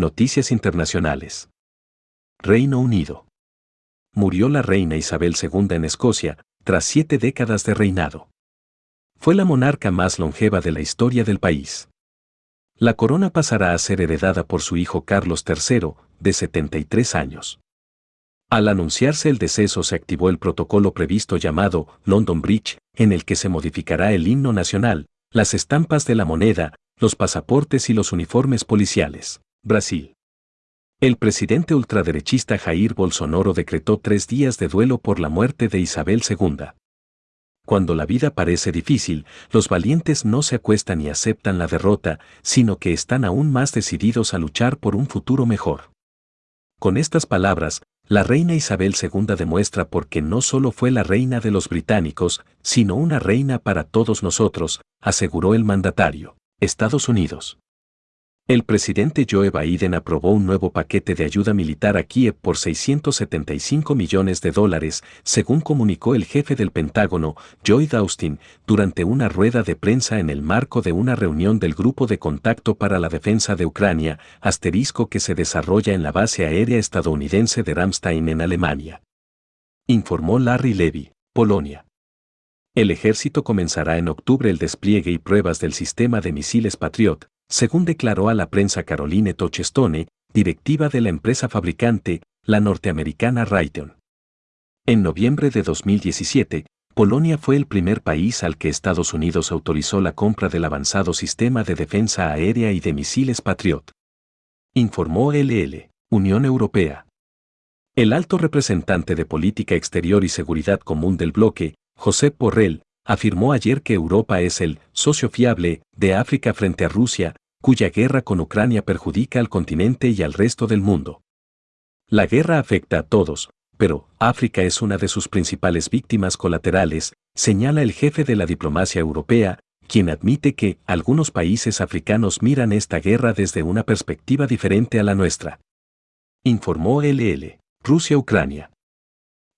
Noticias Internacionales. Reino Unido. Murió la reina Isabel II en Escocia, tras siete décadas de reinado. Fue la monarca más longeva de la historia del país. La corona pasará a ser heredada por su hijo Carlos III, de 73 años. Al anunciarse el deceso se activó el protocolo previsto llamado London Bridge, en el que se modificará el himno nacional, las estampas de la moneda, los pasaportes y los uniformes policiales. Brasil. El presidente ultraderechista Jair Bolsonaro decretó tres días de duelo por la muerte de Isabel II. Cuando la vida parece difícil, los valientes no se acuestan y aceptan la derrota, sino que están aún más decididos a luchar por un futuro mejor. Con estas palabras, la reina Isabel II demuestra por qué no solo fue la reina de los británicos, sino una reina para todos nosotros, aseguró el mandatario. Estados Unidos. El presidente Joe Biden aprobó un nuevo paquete de ayuda militar a Kiev por 675 millones de dólares, según comunicó el jefe del Pentágono, Lloyd Austin, durante una rueda de prensa en el marco de una reunión del Grupo de Contacto para la Defensa de Ucrania, asterisco que se desarrolla en la base aérea estadounidense de Ramstein en Alemania. Informó Larry Levy, Polonia. El ejército comenzará en octubre el despliegue y pruebas del sistema de misiles Patriot, según declaró a la prensa Caroline Tochestone, directiva de la empresa fabricante, la norteamericana Raytheon. En noviembre de 2017, Polonia fue el primer país al que Estados Unidos autorizó la compra del avanzado sistema de defensa aérea y de misiles Patriot. Informó LL, Unión Europea. El alto representante de Política Exterior y Seguridad Común del bloque, José Porrell, afirmó ayer que Europa es el socio fiable de África frente a Rusia, cuya guerra con Ucrania perjudica al continente y al resto del mundo. La guerra afecta a todos, pero África es una de sus principales víctimas colaterales, señala el jefe de la diplomacia europea, quien admite que algunos países africanos miran esta guerra desde una perspectiva diferente a la nuestra. Informó LL, Rusia-Ucrania.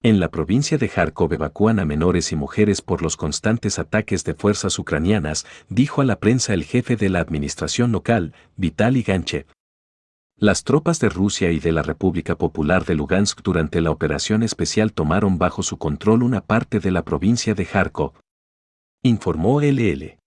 En la provincia de Kharkov evacúan a menores y mujeres por los constantes ataques de fuerzas ucranianas, dijo a la prensa el jefe de la administración local, Vitaly Ganchev. Las tropas de Rusia y de la República Popular de Lugansk durante la operación especial tomaron bajo su control una parte de la provincia de Kharkov. Informó LL.